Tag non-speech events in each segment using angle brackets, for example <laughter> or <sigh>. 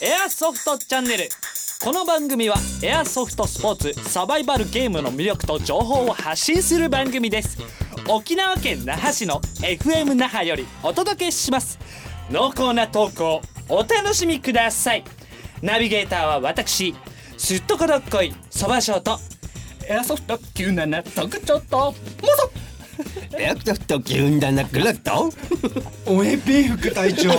エアソフトチャンネル。この番組はエアソフトスポーツサバイバルゲームの魅力と情報を発信する番組です。沖縄県那覇市の FM 那覇よりお届けします。濃厚な投稿お楽しみください。ナビゲーターは私すっとこどっこいそばしょうと。エアソフト97特徴とエアソフト97クラットおえぴ副隊長。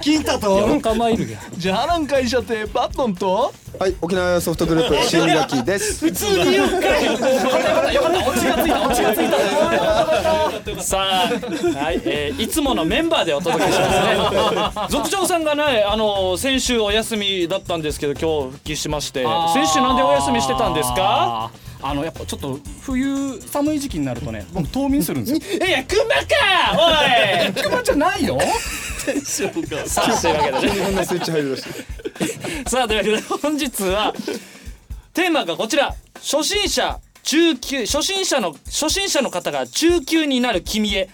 金太と？仲間いるやじゃあらん会社ってバットンと？はい、沖縄ソフトグループ <laughs> 新垣です。普通に言うかいよかったよかったオチがついたオチがついた。さあ、はいえー、いつものメンバーでお届けしますね。<laughs> 族長さんがねあの先週お休みだったんですけど今日復帰しまして。先週なんでお休みしてたんですか？あのやっぱちょっと冬寒い時期になるとね <laughs> 僕冬眠するんですよ。いやクマかおい。<laughs> 熊じゃないよ。さあというわけでね。日本のスイッチ入りだして。<laughs> さあというわけで本日はテーマがこちら。初心者中級初心者の初心者の方が中級になる君へ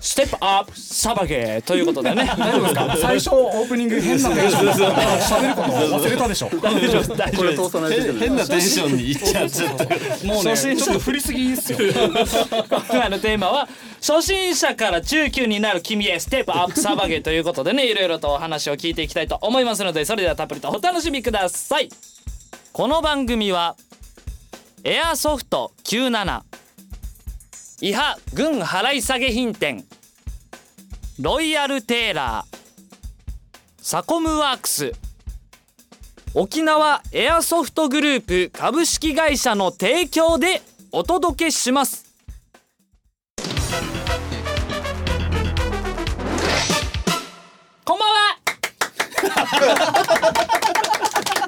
ステップアップサバゲーということでね。<laughs> 大丈夫ですか？最初オープニング変なテンションで喋ること忘れたでしょ。大丈夫大丈夫で。変なテンションにいっちゃっちゃったもうねちょっと振りすぎですよ。今回のテーマは初心者から中級になる君へステップアップサバゲーということでねいろいろとお話を聞いていきたいと思いますのでそれではたっぷりとお楽しみください。この番組はエアソフト97伊波軍払い下げ品店。ロイヤルテーラー。サコムワークス。沖縄エアソフトグループ株式会社の提供でお届けします。こんばんは。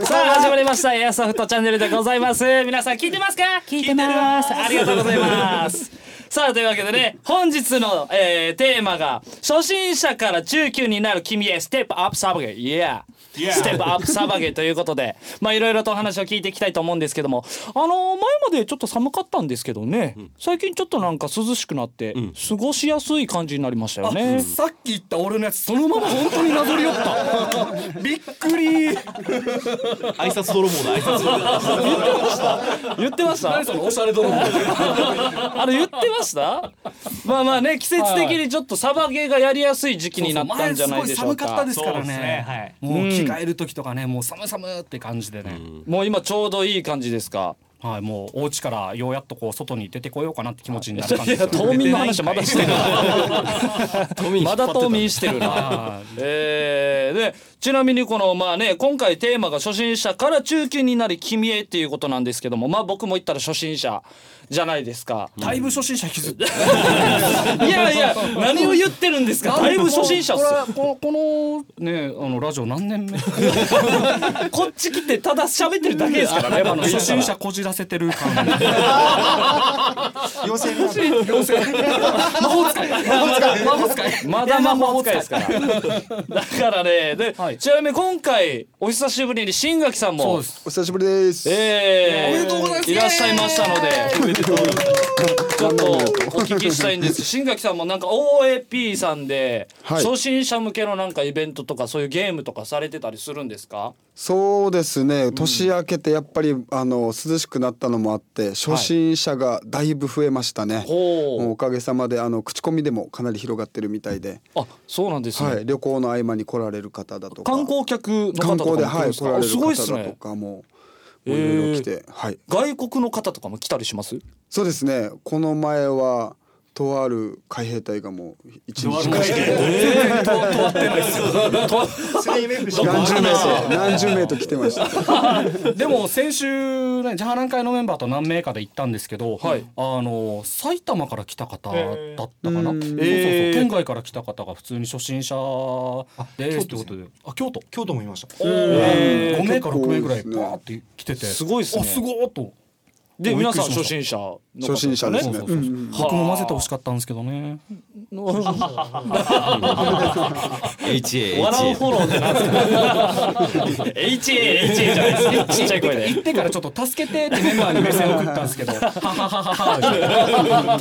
<laughs> さあ始まりました。エアソフトチャンネルでございます。皆さん聞いてますか？聞いてます。ありがとうございますさあというわけでね本日の、えー、テーマが初心者から中級になる君へステップアップサブゲイイエーステップアップサバゲーということで。まあいろいろとお話を聞いていきたいと思うんですけども。あのー前までちょっと寒かったんですけどね、最近ちょっとなんか涼しくなって、過ごしやすい感じになりましたよね。さっき言った俺のやつ。そのまま本当になぞりよった。<laughs> びっくり。挨拶泥棒だ挨拶泥棒言ってました何そのおしゃれ泥棒あれ言ってましたまあまあね季節的にちょっとサバゲーがやりやすい時期になったんじゃないでしょうか前すごい寒かったですからねねはいもう着替える時とかねもう寒い寒いって感じでね、もう今ちょうどいい感じですか？はいもうお家からようやっとこう外に出てこようかなって気持ちになる感じです。よ冬眠の話まだしてる。<laughs> <laughs> まだ冬眠してるな。<laughs> はい。えー、でちなみにこのまあね今回テーマが初心者から中級になり君へっていうことなんですけどもまあ僕も言ったら初心者じゃないですか、だいぶ初心者引きずって。<laughs> いやいや何を言ってるんですか。だいぶ初心者っす。よこれこのこのねあのラジオ何年目？<laughs> こっち来てただ喋ってるだけですからねあの初心者こじらせてる感。<laughs> 妖精妖精。魔法使い。魔法使い。魔法使い。まだ魔法使いですから。だからねで、はいちなみに今回お久しぶりに新垣さんも。お久しぶりです。えー、おめでとうございます。いらっしゃいましたので。ちょっとお聞きしたいんです。新垣さんもなんか OAP さんではい。初心者向けのなんかイベントとかそういうゲームとかされてたりするんですか？そうですね。年明けてやっぱりあの涼しくなったのもあって初心者がだいぶ増えましたね。ほう。もうおかげさまであの口コミでもかなり広がってるみたいで、あそうなんですね、はい、旅行の合間に来られる方だとか、観光客の方観とかも光ではい来るんですか来られるあすごいっすとね。かもえー。いろいろ来て、はい、外国の方とかも来たりします？そうですね。この前はとある海兵隊がもう一日海兵隊。えー、とってないですよ。何十名と <laughs> 何十名と来てました。<laughs> でも先週ねジャーラン会のメンバーと何名かで行ったんですけど、はい。あの埼玉から来た方だったかな、うん。そうそうそうえー。県外から来た方が普通に初心者ですってことで。あ京都。京都もいました。えー。5名から6名ぐらいバーって来てて。すごいっすね。あすごーっとで皆さん初心者の方初心者ですね。僕も混ぜてほしかったんですけどね。HA 笑うフォローってなんですか HA HA じゃないですかちっちゃい声で。行ってからちょっと助けてってメンバーに目線を送ったんですけど。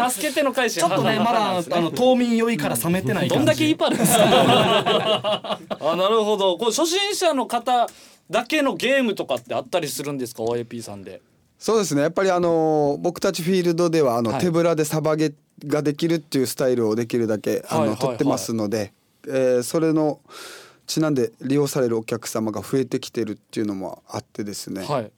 助けての返しちょっとねまだあの島民酔いから冷めてないどんだけいいパルですかあなるほどこれ初心者の方だけのゲームとかってあったりするんですか OAP さんでそうですね。やっぱりあの僕たちフィールドではあの、はい。手ぶらでサバゲができるっていうスタイルをできるだけあの、はいはいはい。取ってますので、えーそれのちなんで利用されるお客様が増えてきてるっていうのもあってですね、はい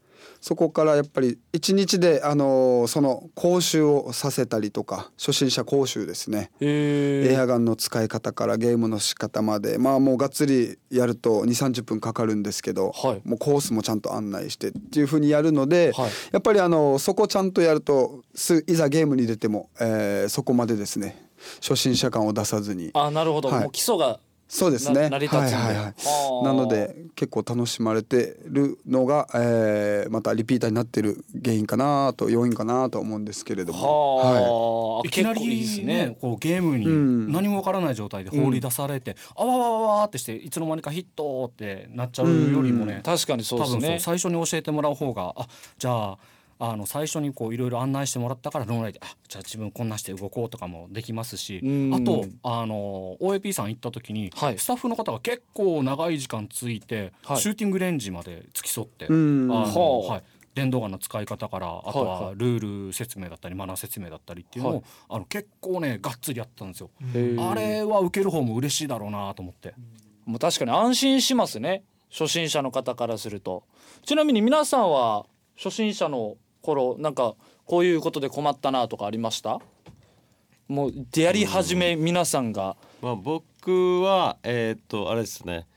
そこからやっぱり一日であのその講習をさせたりとか初心者講習ですね。へエアガンの使い方からゲームの仕方まで。まあもうがっつりやると2 3 0分かかるんですけど、はい。もうコースもちゃんと案内してっていうふうにやるので、はい。やっぱりあのそこちゃんとやるとすいざゲームに出ても、えーそこまでですね初心者感を出さずに。あなるほど、はい。もう基礎がそうですね。な成り立つんではいはいはい。はあなので結構楽しまれてるのが、えーまたリピーターになってる原因かなと要因かなと思うんですけれども、はあ、はい。いいですりねね。こうゲームうん。に何もわからない状態で放り出されて、あわわわわってしていつの間にかヒットってなっちゃうよりもね、確かにそうですね最初に教えてもらう方があじゃああの最初にこういろいろ案内してもらったから脳内であじゃあ自分こんなして動こうとかもできますしうん。あとあの OAP さん行った時に、はい。スタッフの方が結構長い時間ついて、はい。シューティングレンジまで付き添って、うん。あのはあ。はい、電動ガンの使い方からあとはルール説明だったりマナー説明だったりっていうのを、はい。あの結構ねがっつりやったんですよ。あれは受ける方も嬉しいだろうなと思って。もう確かに安心しますね。初心者の方からすると。ちなみに皆さんは初心者の頃なんかこういうことで困ったなとかありました？もうやり始め皆さんが。まあ、僕はえーっとあれですね。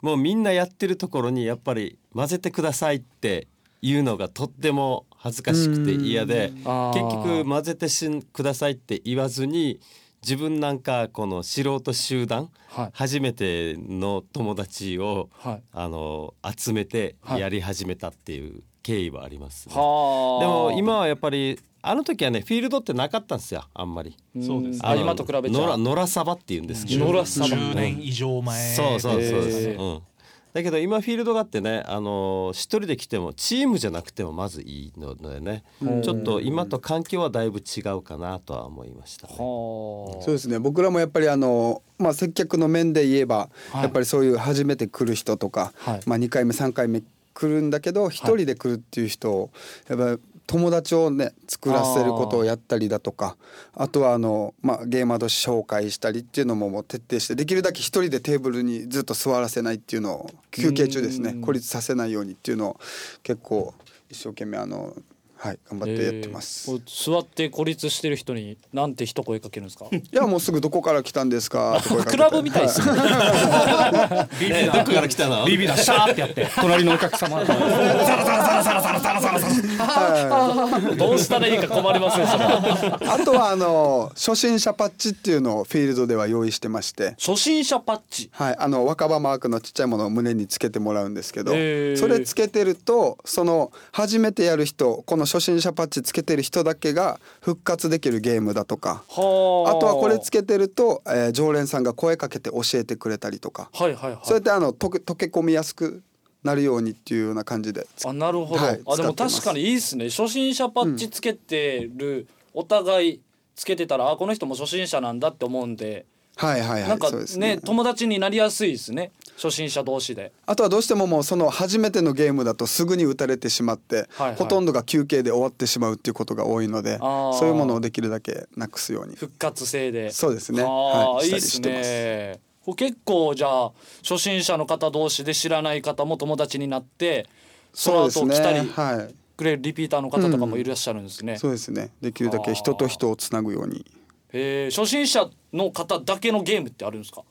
もうみんなやってるところにやっぱり混ぜてくださいっていうのがとっても恥ずかしくて嫌で結局混ぜてしくださいって言わずに自分なんかこの素人集団、はい。初めての友達を、はい。あの集めてはい。やり始めたっていう経緯はあります、ね。はあ。でも今はやっぱりあの時はねフィールドってなかったんですよあんまり。そうですああの今と比べちゃ野良野良サバって言うんですけど、野良サバ。10年以上前。そうそうそうです、うん、だけど今フィールドがあってねあの一人で来てもチームじゃなくてもまずいいのでね、ちょっと今と環境はだいぶ違うかなとは思いました、ね、はそうですね。僕らもやっぱりあの、まあ、接客の面で言えば、はい。やっぱりそういう初めて来る人とか、はい。まあ、2回目3回目来るんだけど一人で来るっていう人をやっぱり友達をね作らせることをやったりだとかあとはあの、まあ、ゲーマー同士紹介したりっていうのももう徹底してできるだけ一人でテーブルにずっと座らせないっていうのを休憩中ですね。孤立させないようにっていうのを結構一生懸命あの、はい、頑張ってやってます、えー、座って孤立してる人になんて一声かけるんですか？<laughs> いやもうすぐどこから来たんですか？クラブみたいですね、は、ビビどこから来たの？ビビだ。シャーってやって。<laughs> 隣のお客様。サラサラサラサラサラサラサラはい、どうしたらいいか困りますねあとはあの初心者パッチっていうのをフィールドでは用意してまして初心者パッチはいあの若葉マークのちっちゃいものを胸につけてもらうんですけど、えー、それつけてるとその初めてやる人この初心者パッチつけてる人だけが復活できるゲームだとか。はあ。とはこれつけてると、えー常連さんが声かけて教えてくれたりとか、はいはいはい。そうやってあの溶け溶け込みやすくなるようにっていうような感じであなるほど、はいあでも確かにいいっすね。初心者パッチつけてる、お互いつけてたらあこの人も初心者なんだって思うんで、はいはいはないんかそうですね。友達になりやすいですね。初心者同士で。あとはどうしてももうその初めてのゲームだとすぐに打たれてしまって、はいはい。ほとんどが休憩で終わってしまうっていうことが多いのでそういうものをできるだけなくすように。復活性で。そうですね。あはい。いいっすね。結構じゃあ初心者の方同士で知らない方も友達になってそのそうですね。後来たりはい。くれるリピーターの方とかもいらっしゃるんですね、そうですね。できるだけ人と人をつなぐようにえー初心者の方だけのゲームってあるんですか？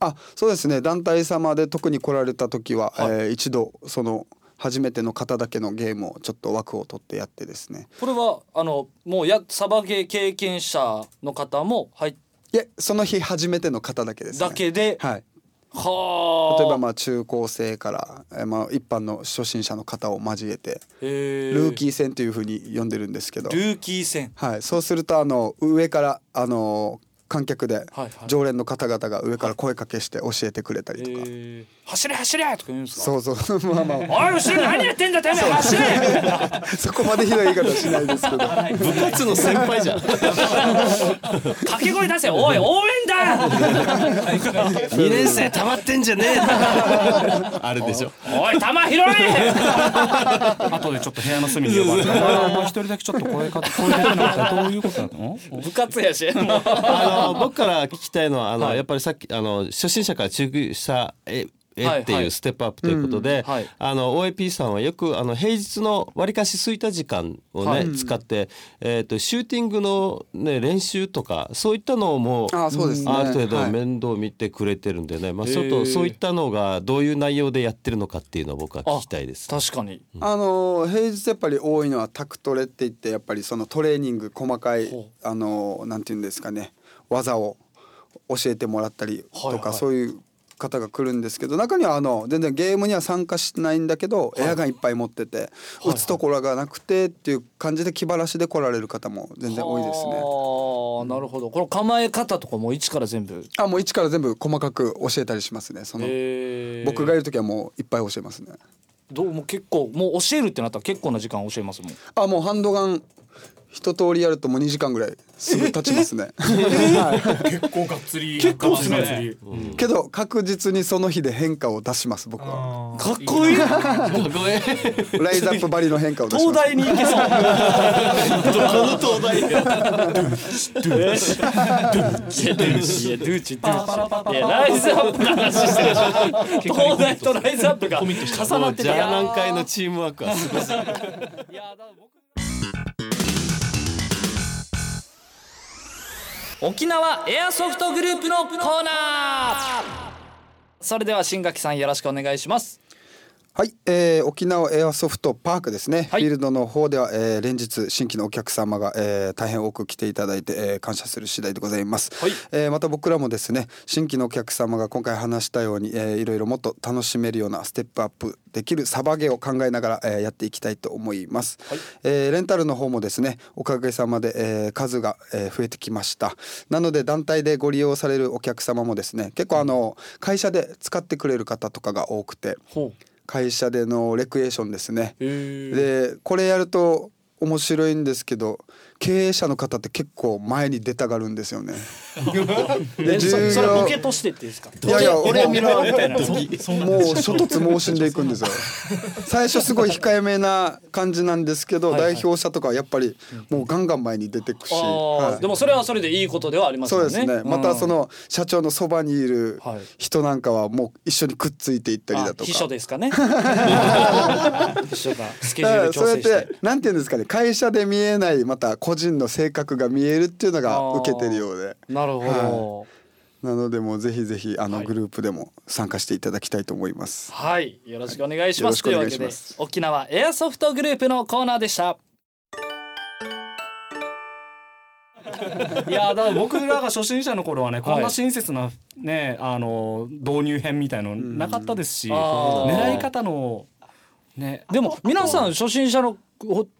あそうですね。団体様で特に来られた時は、はい。えー一度その初めての方だけのゲームをちょっと枠を取ってやってですね。これはあのもうやサバゲー経験者の方も入っいえその日初めての方だけですね。だけで、はい。はあ例えばまあ中高生から、えーまあ、一般の初心者の方を交えてへルーキー戦というふうに呼んでるんですけど。ルーキー戦。はい、そうするとあの上からあの観客ではいはい。常連の方々が上から声かけして教えてくれたりとか、えー。走れ走れとか言うんですか？そうそう。<laughs> まあまあ。おい後ろ何やってんだてめえ走れ！<laughs> そこまでひどい言い方はしないですけど。部活の先輩じゃん。<laughs> 掛け声出せおい応援だ！<laughs> 2年生溜まってんじゃねえ <laughs> あれでしょ。おい球拾え！<laughs> 後でちょっと部屋の隅に呼ばれて「お前一人だけちょっと声か声出てなかったらどういうことなの?部活やし。あの僕から聞きたいのはあの、はい。やっぱりさっきあの初心者から中級者へへはいはい。っていうステップアップということで、うんはい。あの OAP さんはよくあの平日のわりかし空いた時間をね、はい。使って、えー、とシューティングの、ね、練習とかそういったのをもうあそうですね。ある程度はい。面倒見てくれてるんでね、まあ、ちょっとそういったのがどういう内容でやってるのかっていうのを僕は聞きたいです。確かに。あの平日やっぱり多いのはタクトレって言ってやっぱりそのトレーニング細かいほあのなんていうんですかね。技を教えてもらったりとか、はいはい。そういう方が来るんですけど中にはあの全然ゲームには参加しないんだけど、エアガンいっぱい持ってて、い打つところがなくてっていう感じで気晴らしで来られる方も全然多いですね。ああなるほどこの構え方とかも一から全部？あもう一から全部細かく教えたりしますね。その僕がいる時はもういっぱい教えますね。どうも結構もう教えるってなったら結構な時間教えますもんあもうハンドガン一通りやるともう2時間ぐらいすぐ経ちますね。は <laughs> い結構がっつり結構っすね。けど確実にその日で変化を出します僕は。かっこいい。ライズアップバリの変化を出し東ます。大に行けそう。どこの東大ライズアップの話してる。でしょ東大とライズアップが重なってジャーたナン会のチームワークはすごいいやだ僕沖縄エアソフトグループのコーナー。それでは新垣さんよろしくお願いします。はい、えー、沖縄エアソフトパークですね、はい。フィールドの方では、えー、連日新規のお客様が、えー、大変多く来ていただいて、えー、感謝する次第でございます、はい。えーまた僕らもですね新規のお客様が今回話したように、えー、いろいろもっと楽しめるようなステップアップできるサバゲーを考えながら、えー、やっていきたいと思います、はい。えーレンタルの方もですねおかげさまで、えー数が、えー増えてきました。なので団体でご利用されるお客様もですね結構あの会社で使ってくれる方とかが多くてほ会社でのレクリエーションですね。でこれやると面白いんですけど経営者の方って結構前に出たがるんですよね。<laughs> で従それボ業。ケとしてってですか？いやいや俺を見ろみたいな。もう諸突猛進でいくんですよ。最初すごい控えめな感じなんですけど、はいはい。代表者とかはやっぱりもうガンガン前に出てくし、でもそれはそれでいいことではありますよね。そうですね。またその社長のそばにいるはい。人なんかはもう一緒にくっついていったりだとか。あ秘書ですかね？<laughs> 秘書がスケジュール <laughs> だからそうやっ調整しててなんていうんですかね。会社で見えないまた個人の性格が見えるっていうのが受けてるようで。なるほど、なのでもうぜひぜひあのはい。グループでも参加していただきたいと思います。はい、よろしくお願いします。よろしくお願いしというわけで沖縄エアソフトグループのコーナーでした。<laughs> いやだから僕らが初心者の頃はねこんはない親切なねあの導入編みたいのなかったですし狙い方のねでも皆さん初心者の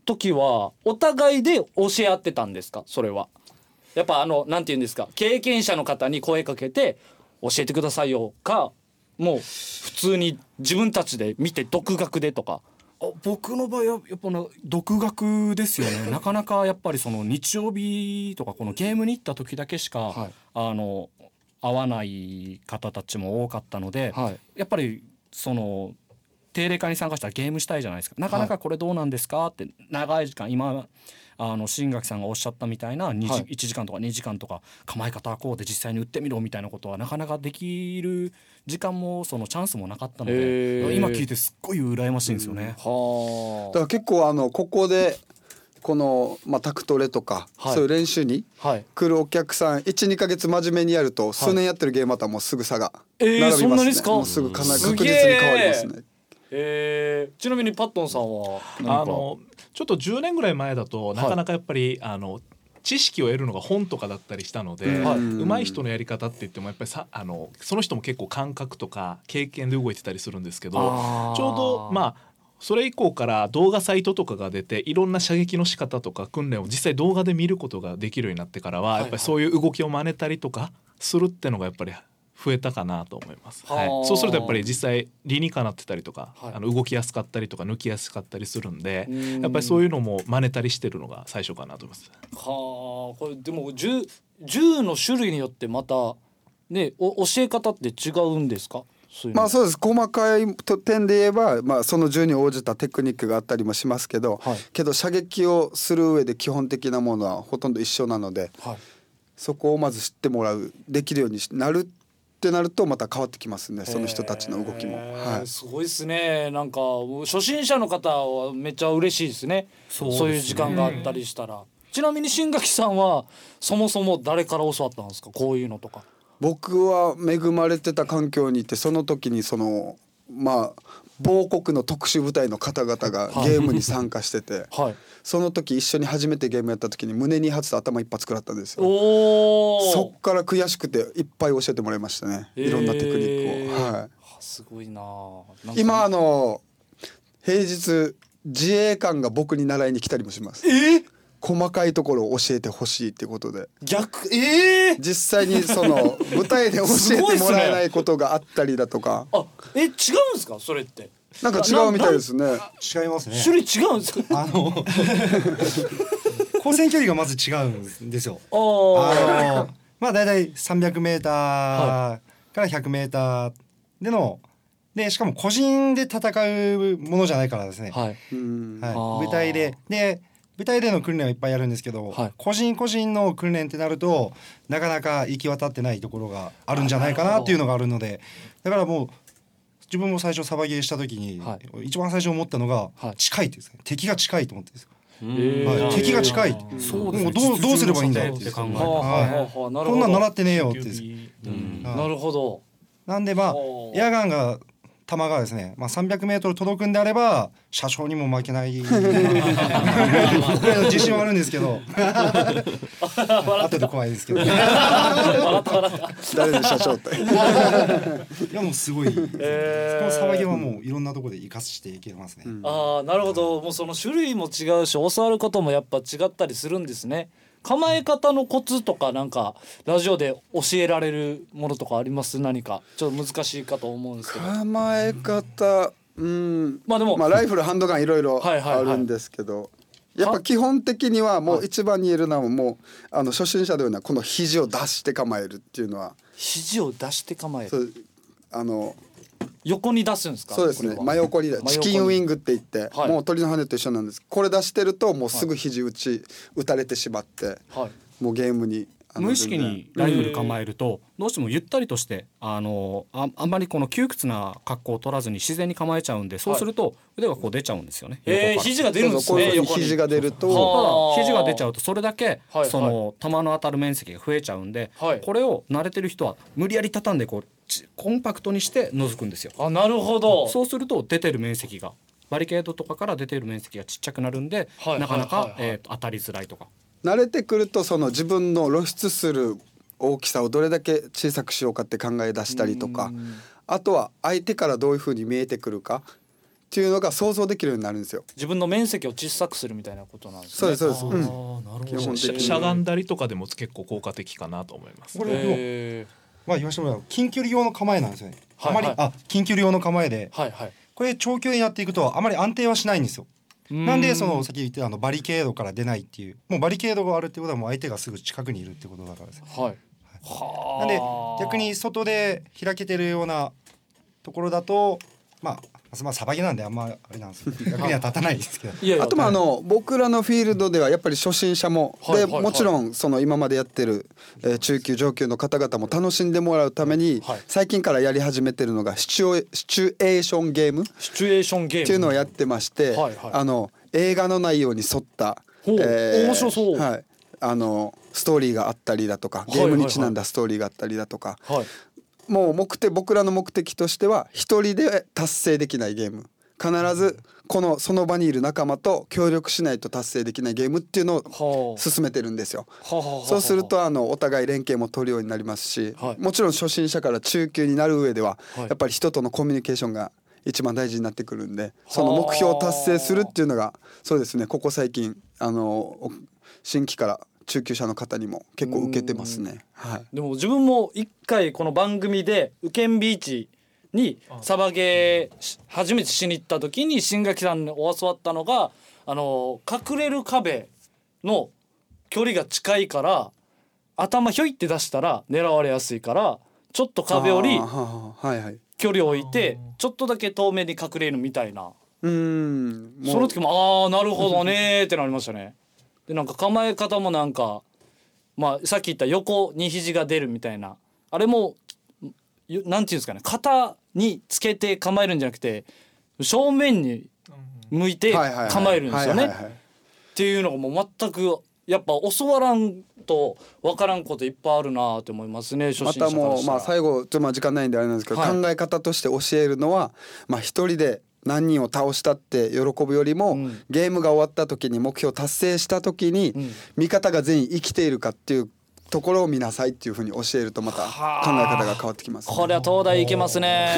時はお互いで教え合ってたんですか？それは。やっぱあのなんて言うんですか？経験者の方に声かけて教えてくださいよかもう普通に自分たちで見て独学でとか。あ僕の場合はやっぱな独学ですよね <laughs> なかなかやっぱりその日曜日とかこのゲームに行った時だけしか、はいあの会わない方たちも多かったので、はい。やっぱりその定例会に参加したらゲームしたいじゃないですかなかなかこれどうなんですかって長い時間今あの新垣さんがおっしゃったみたいな2時、はい1時間とか2時間とか構え方はこうで実際に打ってみろみたいなことはなかなかできる時間もそのチャンスもなかったので今聞いてすっごい羨ましいんですよね。はだから結構あのここでこのまあタクトレとか、はいそういう練習にあ。はい。来るお客さん12か月真面目にやると数年やってるゲームまたもうすぐ差がえー並びますね。そんなにですか？もうすぐかな確実に変わりますね。えー、ちなみにパットンさんはあのちょっと10年ぐらい前だとなかなかやっぱり、あの知識を得るのが本とかだったりしたので、うん。はい。上手い人のやり方って言ってもやっぱりさあのその人も結構感覚とか経験で動いてたりするんですけどちょうどまあそれ以降から動画サイトとかが出ていろんな射撃の仕方とか訓練を実際動画で見ることができるようになってからは、はい。やっぱりそういう動きを真似たりとかするってのがやっぱり増えたかなと思います。はいはあ、そうするとやっぱり実際理にかなってたりとか、はい。あの動きやすかったりとか抜きやすかったりするんでうん。やっぱりそういうのも真似たりしてるのが最初かなと思います。はあこれでも銃銃の種類によってまたねお教え方って違うんですか？そういうの。まあそうです。細かい点で言えば、まあ、その銃に応じたテクニックがあったりもしますけど、はい。けど射撃をする上で基本的なものはほとんど一緒なのではい。そこをまず知ってもらうできるようになるってなるとまた変わってきますねその人たちの動きも。はい。すごいですね。なんか初心者の方はめっちゃ嬉しいですね。そうですね。いう時間があったりしたら。ちなみに新垣さんはそもそも誰から教わったんですか？こういうのとか。僕は恵まれてた環境にいてその時にそのまあ某国の特殊部隊の方々がゲームに参加してて <laughs> はい。その時一緒に初めてゲームやった時に胸2発と頭一発食らったんですよ。そっから悔しくていっぱい教えてもらいましたね。いろんなテクニックを。はい。すごいな今あの平日自衛官が僕に習いに来たりもします。細かいところを教えてほしいってことで。逆ええ実際にその <laughs> 舞台で教えてもらえないことがあったりだとか。あえ違うんですか？それって。なんか違うみたいですね。違いますね。種類違うんですか？あの光線距離がまず違うんですよ。あのまあ大体300メーターから100メーターでのでしかも個人で戦うものじゃないからですね、はい。うん。はい。舞台で。で舞台での訓練はいっぱいあるんですけど、はい。個人個人の訓練ってなるとなかなか行き渡ってないところがあるんじゃないかなっていうのがあるのでだからもう自分も最初サバゲーした時に、は一番最初思ったのが、はい。近いってですね。敵が近いと思ってです、えはい、敵が近いそうもうどうどうすればいいんだよって考えはあはあはあはあ。なるほど。こんなん習ってねえよってですうん。はい。なるほど。なんでまあほう。エアガンが弾がですね、まあ、300メートル届くんであれば車掌にも負けない。ぐらいの自信はあるんですけど。後で怖いですけど。い笑った笑った。誰で社長って。<laughs> やもうすごい、えー。このサバゲーはもういろんなところで生かしていけますね、ああなるほど。もうその種類も違うし教わることもやっぱ違ったりするんですね構え方のコツとかなんかラジオで教えられるものとかあります？何か。ちょっと難しいかと思うんですけど。構え方。うん。まあでも。まあライフルハンドガンいろいろはいはいはい。あるんですけど、やっぱ基本的にはもう一番に言えるのはもうあの初心者ではなこの肘を出して構えるっていうのは。肘を出して構える。あの横に出すんですか？そうですね。真横にチキンウィングって言って、はい。もう鳥の羽と一緒なんです。これ出してるともうすぐ肘打ち、打たれてしまってはい。もうゲームに無意識にライフル構えるとどうしてもゆったりとしてあのああんまりこの窮屈な格好を取らずに自然に構えちゃうんでそうすると腕がこう出ちゃうんですよね。えー、肘が出るんですね。肘が出るとはあただ肘が出ちゃうとそれだけはい。その球の当たる面積が増えちゃうんではい。これを慣れてる人は無理やり畳んでこうちコンパクトにして覗くんですよ。あなるほどそうすると出てる面積がバリケードとかから出てる面積がちっちゃくなるんではいなかなかはいはいはいえーと当たりづらいとか。慣れてくるとその自分の露出する大きさをどれだけ小さくしようかって考え出したりとかあとは相手からどういうふうに見えてくるかっていうのが想像できるようになるんですよ。自分の面積を小さくするみたいなことなんですねそうですそうです。うんなるほ基本的にししゃがんだりとかでも結構効果的かなと思いますこ。れまあ言わせてもらう近距離用の構えなんですよね、はいはい。あまりあ近距離用の構えで。ー、はいはい。これ長距離にやっていくとあまり安定はしないんですよ。なんでそのさっき言ったあのバリケードから出ないっていうもうバリケードがあるってことはもう相手がすぐ近くにいるってことだからです。はい。なんで逆に外で開けてるようなところだとまあまあサバゲなんであんまあれなんですけど逆には立たないですけど。<laughs> いやいやあとまああの僕らのフィールドではやっぱり初心者もではいはいはい。もちろんその今までやってるえー中級上級の方々も楽しんでもらうためにはい。最近からやり始めてるのがシチュエシチュエーションゲーム。っシチュエーションゲーム。ていうのをやってましてはいはい。あの映画の内容に沿ったほう。面白そう。はい。あのストーリーがあったりだとかゲームにちなんだストーリーがあったりだとかはいもう目的僕らの目的としては一人で達成できないゲーム。必ずこのその場にいる仲間と協力しないと達成できないゲームっていうのをは進めてるんですよ。そうするとあのお互い連携も取るようになりますし、はい。もちろん初心者から中級になる上では、はい。やっぱり人とのコミュニケーションが一番大事になってくるんでその目標を達成するっていうのがそうですねここ最近あのお新規から中級者の方にも結構受けてますね。はい。でも自分も一回この番組でウケンビーチにサバゲーし初めてしに行った時に新垣さんに教わったのがあの隠れる壁の距離が近いから頭ひょいって出したら狙われやすいからちょっと壁より距離を置いてちょっとだけ遠目に隠れるみたいな。うーん。その時もああなるほどねーってなりましたね。でなんか構え方もなんかまあさっき言った横に肘が出るみたいな。あれもよなんていうんですかね。肩につけて構えるんじゃなくて正面に向いて構えるんですよね。っていうのがもう全くやっぱ教わらんと分からんこといっぱいあるなって思いますね初ま心者たもうまあ。最後ちょっとまあ時間ないんであれなんですけど、はい。考え方として教えるのはまあ一人で何人を倒したって喜ぶよりも、うん。ゲームが終わった時に目標達成した時に、ん。味方が全員生きているかっていうところを見なさいっていうふうに教えるとまた考え方が変わってきます、これは東大行けますね。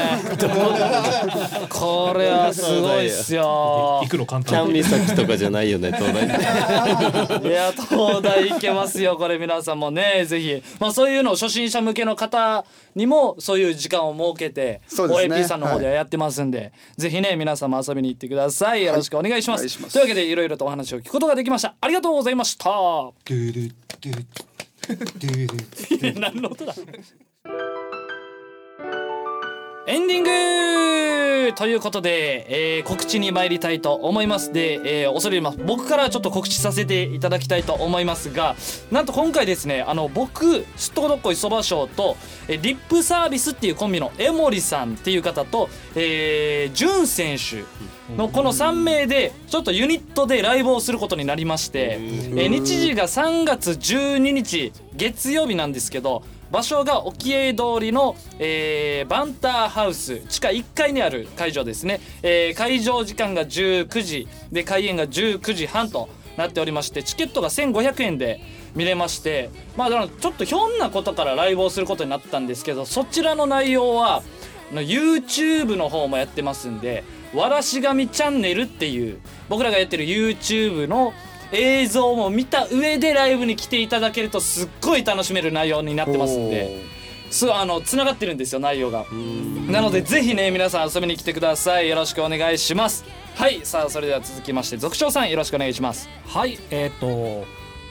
<laughs> これはすごいっすよ。行。くの簡キャ単ン岬とかじゃないよね東大 <laughs> いや東大行けますよこれ皆さんもね。ぜひ。まあそういうのを初心者向けの方にもそういう時間を設けて、ね。OAP さんの方ではやってますんで、ぜひね皆さんも遊びに行ってください。よろしくお願いします,、お願いします。というわけでいろいろとお話を聞くことができました。ありがとうございました何の音だ。エンディングということで、えー告知に参りたいと思います。で、えー恐れ入ります。僕からちょっと告知させていただきたいと思いますがなんと今回ですねあの僕すっとこどっこいそば賞と、えーリップサービスっていうコンビの江森さんっていう方と、えー、潤選手のこの3名でちょっとユニットでライブをすることになりまして、えー日時が3月12日月曜日なんですけど場所が沖永通りの、えーバンターハウス地下1階にある会場ですね、えー会場時間が19時で開演が19時半となっておりましてチケットが1500円で見れましてまあちょっとひょんなことからライブをすることになったんですけどそちらの内容は YouTube の方もやってますんで「わらしがみチャンネル」っていう僕らがやってる YouTube の映像も見た上でライブに来ていただけるとすっごい楽しめる内容になってますんで。すあのつながってるんですよ内容が。なのでぜひね皆さん遊びに来てください。よろしくお願いします。はいさあそれでは続きまして続長さんよろしくお願いします。はいえっ、と、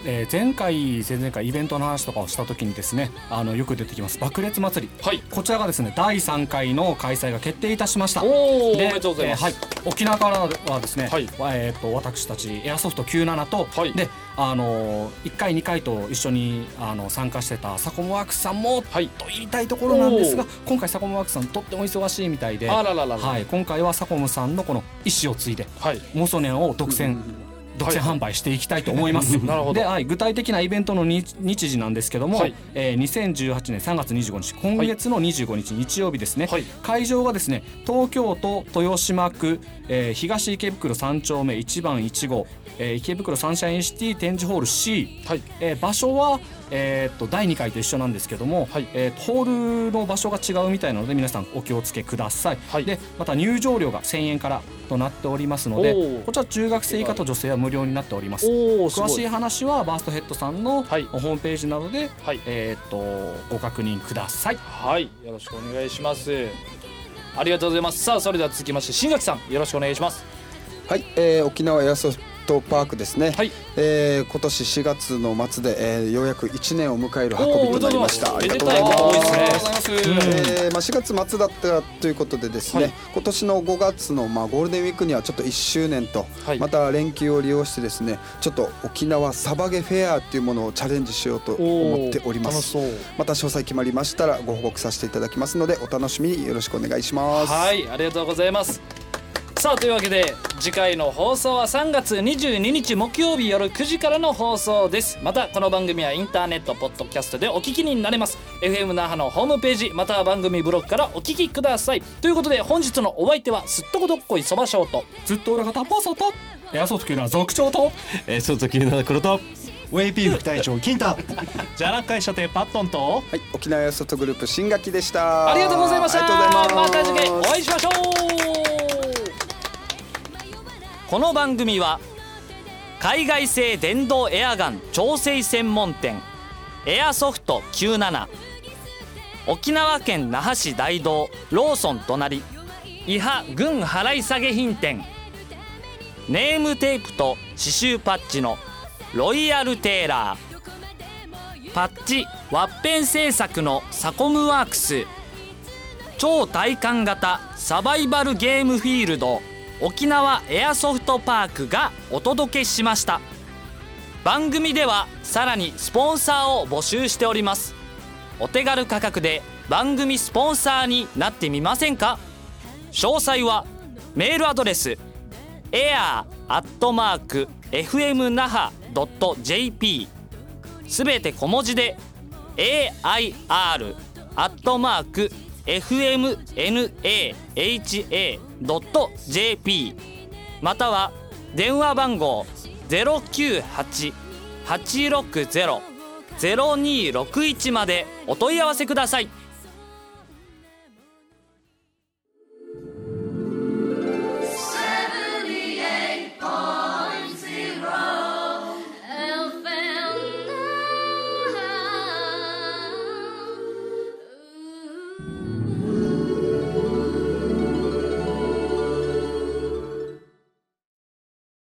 えー前回前々回イベントの話とかをした時にですねあのよく出てきます爆裂祭り。はい。こちらがですね第3回の開催が決定いたしました。でおーおめでとうございます。えーはい、沖縄からはですね、はい。えー、と私たちエアソフト97と、はい。であの1回2回と一緒にあの参加してたサコモワークスさんも、はい。と言いたいところなんですが今回サコモワークスさんとっても忙しいみたいで、あららららはい、今回はサコムさんのこの意思を継いではい。モソネンを独占、独占販売していきたいと思います。<laughs> なるほど。で、はい、具体的なイベントの日日時なんですけども、はい。えー2018年3月25日今月の25日日曜日ですね、はい。会場がですね東京都豊島区、えー東池袋3丁目1番1号、えー池袋サンシャインシティ展示ホール C、はい。えー場所は、えーっと第2回と一緒なんですけども、はい。えーホールの場所が違うみたいなので皆さんお気をつけください、はい。でまた入場料が1000円からとなっておりますのでこちら中学生以下と女性は無料になっております。詳しい話はバーストヘッドさんのホはい。ームページなどで、はい。えーっとご確認ください。はい。よろしくお願いします。ありがとうございます。さあそれでは続きまして新垣さんよろしくお願いします。はい、えー沖縄エアソフトパークですね、はい。えー今年4月の末で、えーようやく1年を迎える運びとなりました。ありがとうございます。ね。えーまあ、4月末だったということでですね、はい。今年の5月の、まあ、ゴールデンウィークにはちょっと1周年と、はい。また連休を利用してですねちょっと沖縄サバゲフェアっていうものをチャレンジしようと思っております。また詳細決まりましたらご報告させていただきますのでお楽しみに。よろしくお願いします。はいありがとうございますさあというわけで次回の放送は3月22日木曜日夜9時からの放送です。またこの番組はインターネットポッドキャストでお聞きになれます。FM 那覇のホームページまたは番組ブログからお聞きください。ということで本日のお相手はすっとこどっこいそばショートずっと裏方パソと。エアソフト級な族長と。えー、外気になる黒と。ウェイピー副隊長金太。<laughs> じゃら会社亭パットンと。はい、沖縄ソフトグループ新学期でした。ありがとうございました。また次回お会いしましょうこの番組は海外製電動エアガン調整専門店エアソフト97沖縄県那覇市大道ローソン隣伊波軍払い下げ品店ネームテープと刺繍パッチのロイヤルテーラーパッチワッペン製作のサコムワークス超体感型サバイバルゲームフィールド沖縄エアソフトパークがお届けしました。番組ではさらにスポンサーを募集しております。お手軽価格で番組スポンサーになってみませんか？詳細はメールアドレス air.fmnaha.jp すべて小文字で air.fmnaha.jp fmnaha.jp または電話番号098-860-0261までお問い合わせください。